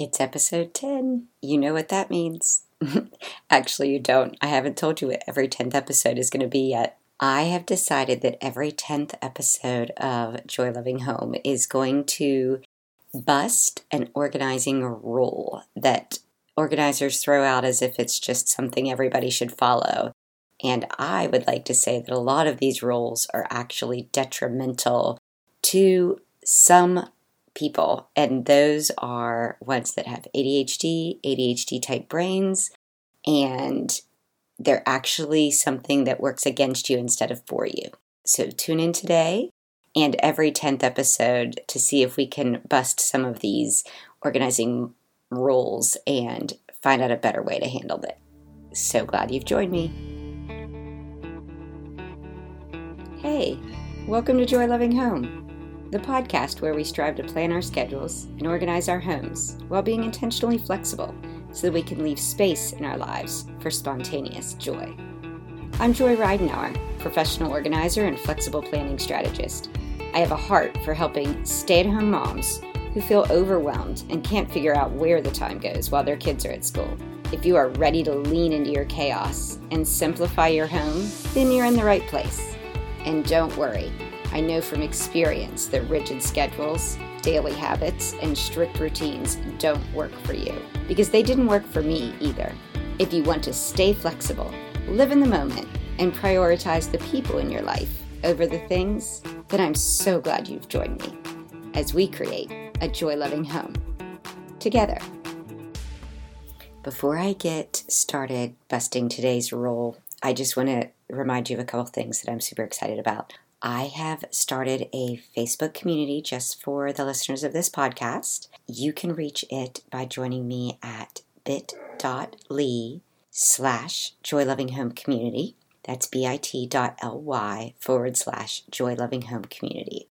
It's episode 10. You know what that means. Actually, you don't. I haven't told you what every 10th episode is going to be yet. I have decided that every 10th episode of Joy Loving Home is going to bust an organizing rule that organizers throw out as if it's just something everybody should follow. And I would like to say that a lot of these rules are actually detrimental to some people, and those are ones that have ADHD, ADHD type brains, and they're actually something that works against you instead of for you. So tune in today and every 10th episode to see if we can bust some of these organizing rules and find out a better way to handle it. So glad you've joined me. Hey, welcome to Joy Loving Home the podcast where we strive to plan our schedules and organize our homes while being intentionally flexible so that we can leave space in our lives for spontaneous joy. I'm Joy Ridenauer, professional organizer and flexible planning strategist. I have a heart for helping stay at home moms who feel overwhelmed and can't figure out where the time goes while their kids are at school. If you are ready to lean into your chaos and simplify your home, then you're in the right place. And don't worry, I know from experience that rigid schedules, daily habits, and strict routines don't work for you because they didn't work for me either. If you want to stay flexible, live in the moment, and prioritize the people in your life over the things, then I'm so glad you've joined me as we create a joy loving home together. Before I get started busting today's rule, I just want to remind you of a couple things that I'm super excited about. I have started a Facebook community just for the listeners of this podcast. You can reach it by joining me at bit.ly slash joy loving home community. That's bit.ly forward slash joy loving home community.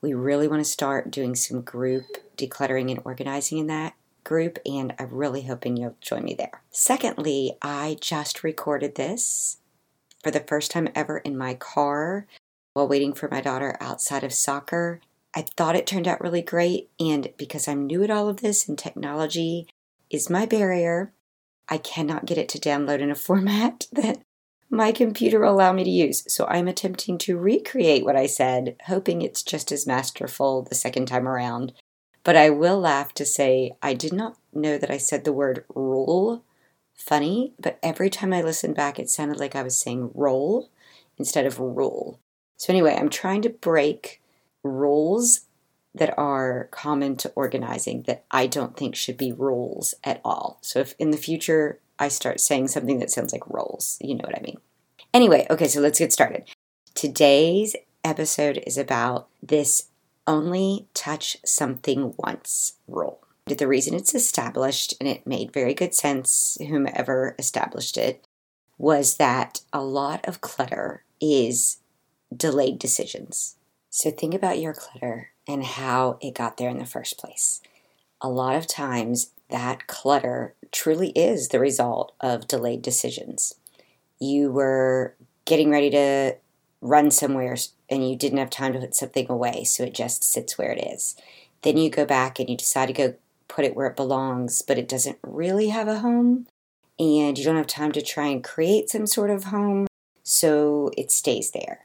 We really want to start doing some group decluttering and organizing in that group, and I'm really hoping you'll join me there. Secondly, I just recorded this for the first time ever in my car while waiting for my daughter outside of soccer. I thought it turned out really great, and because I'm new at all of this and technology is my barrier, I cannot get it to download in a format that my computer will allow me to use. So I'm attempting to recreate what I said, hoping it's just as masterful the second time around. But I will laugh to say I did not know that I said the word rule funny, but every time I listened back, it sounded like I was saying roll instead of rule. So, anyway, I'm trying to break rules that are common to organizing that I don't think should be rules at all. So, if in the future I start saying something that sounds like rules, you know what I mean. Anyway, okay, so let's get started. Today's episode is about this only touch something once rule. The reason it's established, and it made very good sense, whomever established it, was that a lot of clutter is delayed decisions. So think about your clutter and how it got there in the first place. A lot of times, that clutter truly is the result of delayed decisions. You were getting ready to run somewhere and you didn't have time to put something away, so it just sits where it is. Then you go back and you decide to go put it where it belongs, but it doesn't really have a home, and you don't have time to try and create some sort of home, so it stays there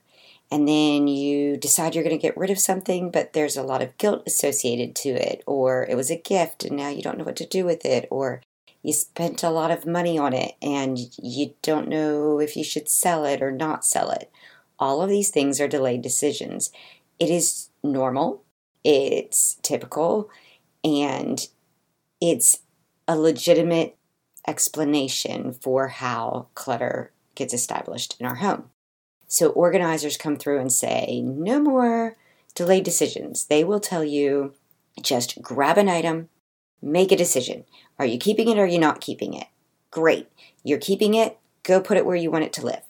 and then you decide you're going to get rid of something, but there's a lot of guilt associated to it, or it was a gift and now you don't know what to do with it, or you spent a lot of money on it and you don't know if you should sell it or not sell it. All of these things are delayed decisions. It is normal, it's typical, and it's a legitimate explanation for how clutter gets established in our home. So organizers come through and say, no more delayed decisions. They will tell you just grab an item, make a decision. Are you keeping it or are you not keeping it? Great. You're keeping it, go put it where you want it to live.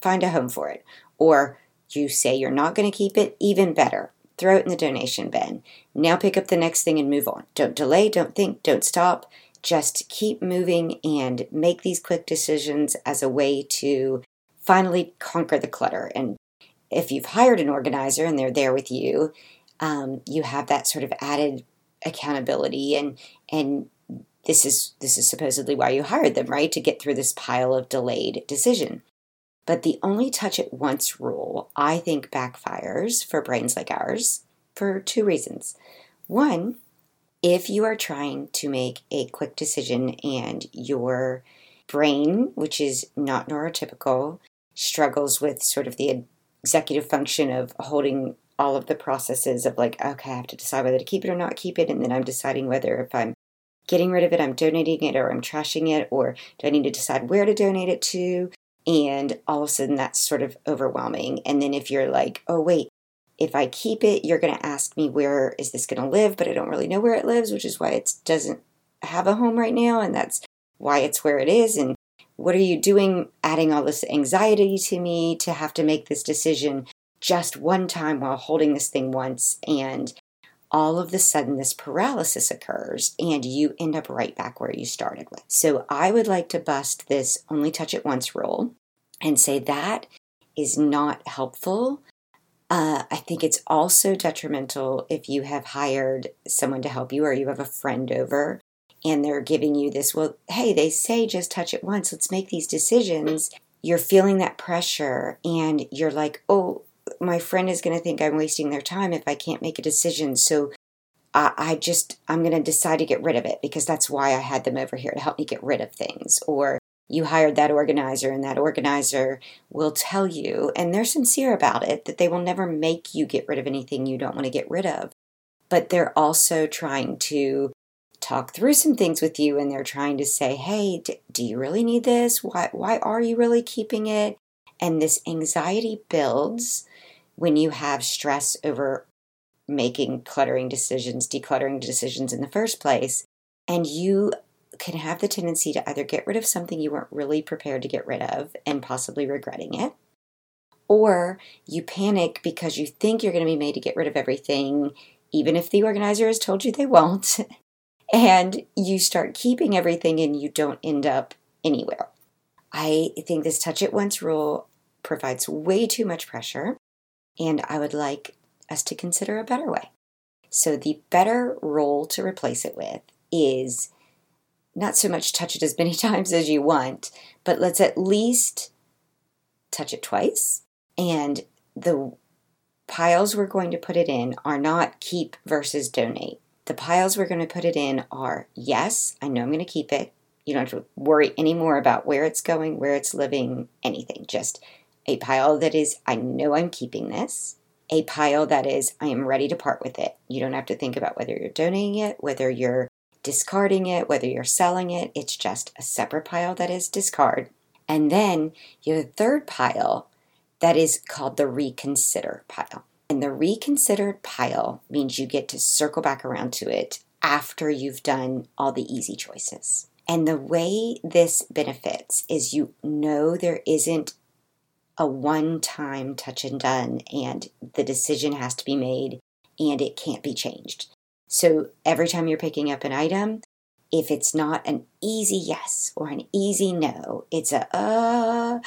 Find a home for it. Or you say you're not going to keep it, even better. Throw it in the donation bin. Now pick up the next thing and move on. Don't delay, don't think, don't stop. Just keep moving and make these quick decisions as a way to finally conquer the clutter. And if you've hired an organizer and they're there with you, um, you have that sort of added accountability and and this is this is supposedly why you hired them, right? To get through this pile of delayed decision. But the only touch it once rule, I think, backfires for brains like ours for two reasons. One, if you are trying to make a quick decision and your brain, which is not neurotypical, struggles with sort of the executive function of holding all of the processes of like, okay, I have to decide whether to keep it or not keep it, and then I'm deciding whether if I'm getting rid of it, I'm donating it, or I'm trashing it, or do I need to decide where to donate it to? And all of a sudden, that's sort of overwhelming. And then if you're like, oh, wait, if I keep it, you're going to ask me where is this going to live, but I don't really know where it lives, which is why it doesn't have a home right now, and that's why it's where it is. And what are you doing, adding all this anxiety to me to have to make this decision just one time while holding this thing once? And all of the sudden this paralysis occurs and you end up right back where you started with. So I would like to bust this only touch it once rule and say that is not helpful. Uh, I think it's also detrimental if you have hired someone to help you or you have a friend over and they're giving you this, well, hey, they say just touch it once, let's make these decisions. You're feeling that pressure and you're like, oh, my friend is going to think I'm wasting their time if I can't make a decision. So I, I just, I'm going to decide to get rid of it because that's why I had them over here to help me get rid of things. Or you hired that organizer and that organizer will tell you, and they're sincere about it, that they will never make you get rid of anything you don't want to get rid of. But they're also trying to talk through some things with you and they're trying to say, hey, d- do you really need this? Why, why are you really keeping it? And this anxiety builds when you have stress over making cluttering decisions, decluttering decisions in the first place, and you can have the tendency to either get rid of something you weren't really prepared to get rid of and possibly regretting it, or you panic because you think you're going to be made to get rid of everything, even if the organizer has told you they won't, and you start keeping everything and you don't end up anywhere. I think this touch it once rule provides way too much pressure and I would like us to consider a better way. So, the better role to replace it with is not so much touch it as many times as you want, but let's at least touch it twice. And the piles we're going to put it in are not keep versus donate. The piles we're going to put it in are yes, I know I'm going to keep it. You don't have to worry anymore about where it's going, where it's living, anything. Just a pile that is, I know I'm keeping this, a pile that is, I am ready to part with it. You don't have to think about whether you're donating it, whether you're discarding it, whether you're selling it. It's just a separate pile that is discard. And then you have a third pile that is called the reconsider pile. And the reconsidered pile means you get to circle back around to it after you've done all the easy choices. And the way this benefits is you know there isn't a one time touch and done, and the decision has to be made and it can't be changed. So every time you're picking up an item, if it's not an easy yes or an easy no, it's a uh,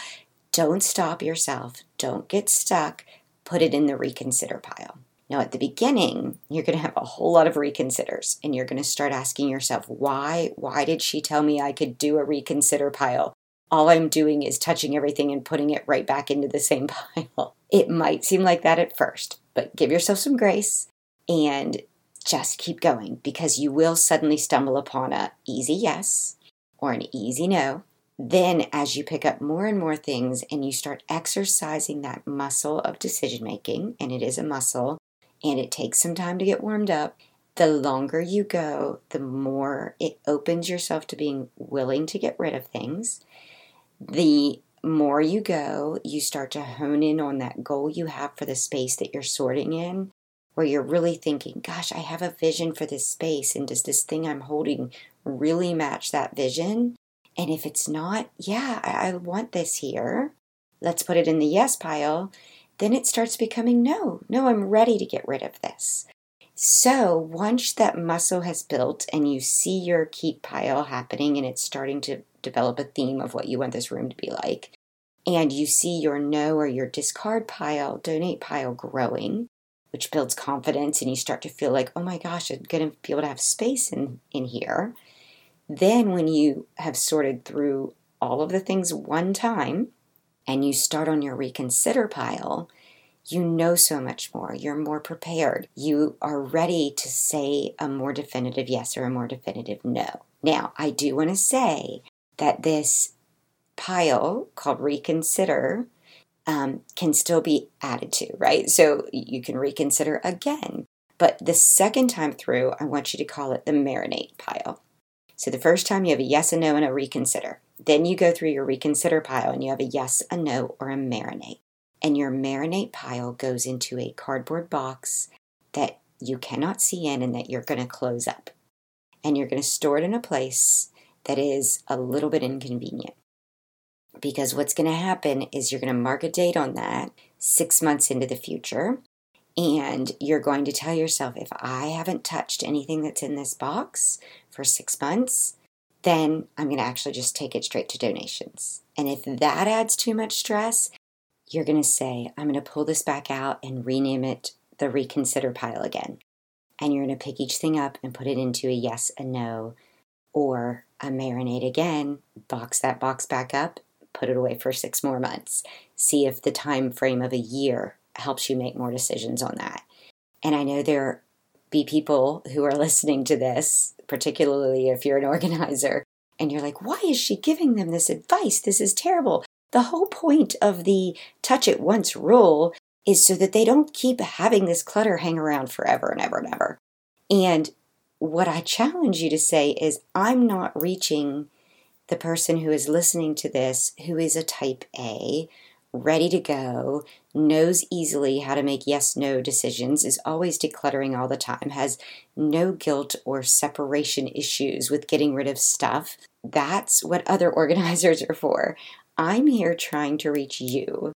don't stop yourself, don't get stuck, put it in the reconsider pile. Now, at the beginning, you're going to have a whole lot of reconsiders, and you're going to start asking yourself, why? Why did she tell me I could do a reconsider pile? All I'm doing is touching everything and putting it right back into the same pile. It might seem like that at first, but give yourself some grace and just keep going because you will suddenly stumble upon a easy yes or an easy no. Then as you pick up more and more things and you start exercising that muscle of decision making, and it is a muscle and it takes some time to get warmed up, the longer you go, the more it opens yourself to being willing to get rid of things the more you go, you start to hone in on that goal you have for the space that you're sorting in, where you're really thinking, gosh, I have a vision for this space, and does this thing I'm holding really match that vision? And if it's not, yeah, I, I want this here. Let's put it in the yes pile. Then it starts becoming no, no, I'm ready to get rid of this. So once that muscle has built and you see your keep pile happening and it's starting to develop a theme of what you want this room to be like, and you see your no or your discard pile, donate pile growing, which builds confidence, and you start to feel like, oh my gosh, I'm going to be able to have space in, in here, Then, when you have sorted through all of the things one time and you start on your reconsider pile, you know so much more. You're more prepared. You are ready to say a more definitive yes or a more definitive no. Now, I do want to say that this pile called reconsider um, can still be added to, right? So you can reconsider again. But the second time through, I want you to call it the marinate pile. So the first time you have a yes, a no, and a reconsider. Then you go through your reconsider pile and you have a yes, a no, or a marinate. And your marinate pile goes into a cardboard box that you cannot see in and that you're going to close up. And you're going to store it in a place that is a little bit inconvenient. Because what's going to happen is you're going to mark a date on that six months into the future. And you're going to tell yourself, if I haven't touched anything that's in this box for six months, then I'm going to actually just take it straight to donations. And if that adds too much stress, you're going to say, I'm going to pull this back out and rename it the reconsider pile again. And you're going to pick each thing up and put it into a yes, a no, or a marinate again, box that box back up, put it away for six more months. See if the time frame of a year helps you make more decisions on that. And I know there be people who are listening to this, particularly if you're an organizer, and you're like, why is she giving them this advice? This is terrible. The whole point of the touch it once rule is so that they don't keep having this clutter hang around forever and ever and ever. And what I challenge you to say is, I'm not reaching the person who is listening to this who is a type A, ready to go, knows easily how to make yes no decisions, is always decluttering all the time, has no guilt or separation issues with getting rid of stuff. That's what other organizers are for. I'm here trying to reach you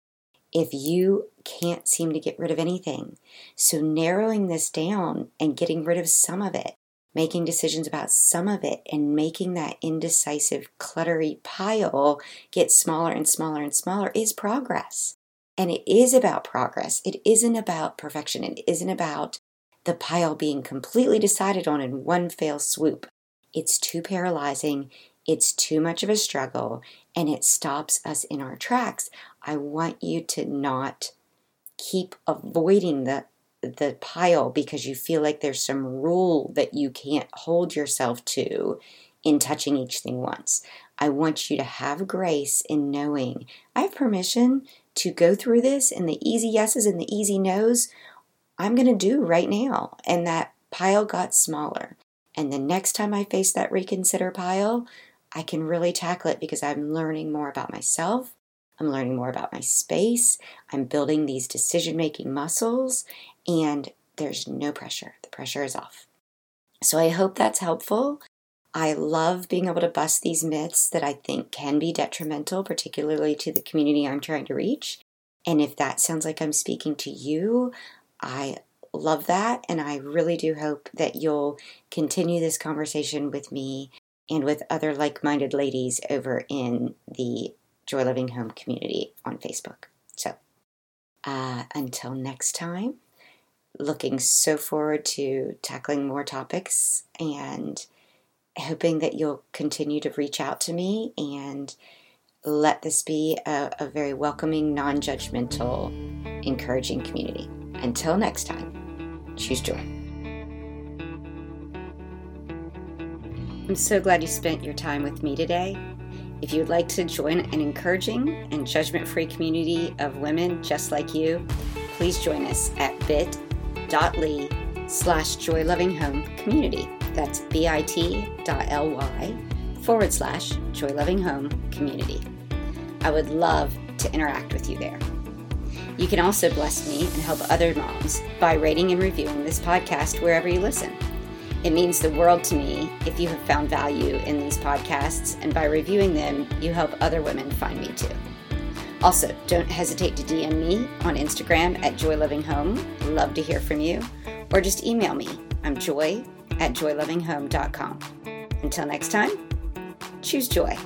if you can't seem to get rid of anything. So, narrowing this down and getting rid of some of it making decisions about some of it and making that indecisive, cluttery pile get smaller and smaller and smaller is progress. And it is about progress. It isn't about perfection. It isn't about the pile being completely decided on in one fell swoop. It's too paralyzing. It's too much of a struggle and it stops us in our tracks. I want you to not keep avoiding the the pile because you feel like there's some rule that you can't hold yourself to in touching each thing once. I want you to have grace in knowing I have permission to go through this and the easy yeses and the easy nos I'm going to do right now. And that pile got smaller. And the next time I face that reconsider pile, I can really tackle it because I'm learning more about myself. I'm learning more about my space. I'm building these decision making muscles and there's no pressure. The pressure is off. So I hope that's helpful. I love being able to bust these myths that I think can be detrimental, particularly to the community I'm trying to reach. And if that sounds like I'm speaking to you, I love that. And I really do hope that you'll continue this conversation with me and with other like minded ladies over in the Joy Loving Home community on Facebook. So uh, until next time, looking so forward to tackling more topics and hoping that you'll continue to reach out to me and let this be a, a very welcoming, non judgmental, encouraging community. Until next time, choose joy. I'm so glad you spent your time with me today. If you'd like to join an encouraging and judgment free community of women just like you, please join us at bit.ly slash joy loving home community. That's bit.ly forward slash joy loving home community. I would love to interact with you there. You can also bless me and help other moms by rating and reviewing this podcast wherever you listen. It means the world to me if you have found value in these podcasts, and by reviewing them, you help other women find me too. Also, don't hesitate to DM me on Instagram at joylovinghome. Love to hear from you. Or just email me. I'm joy at joylovinghome.com. Until next time, choose joy.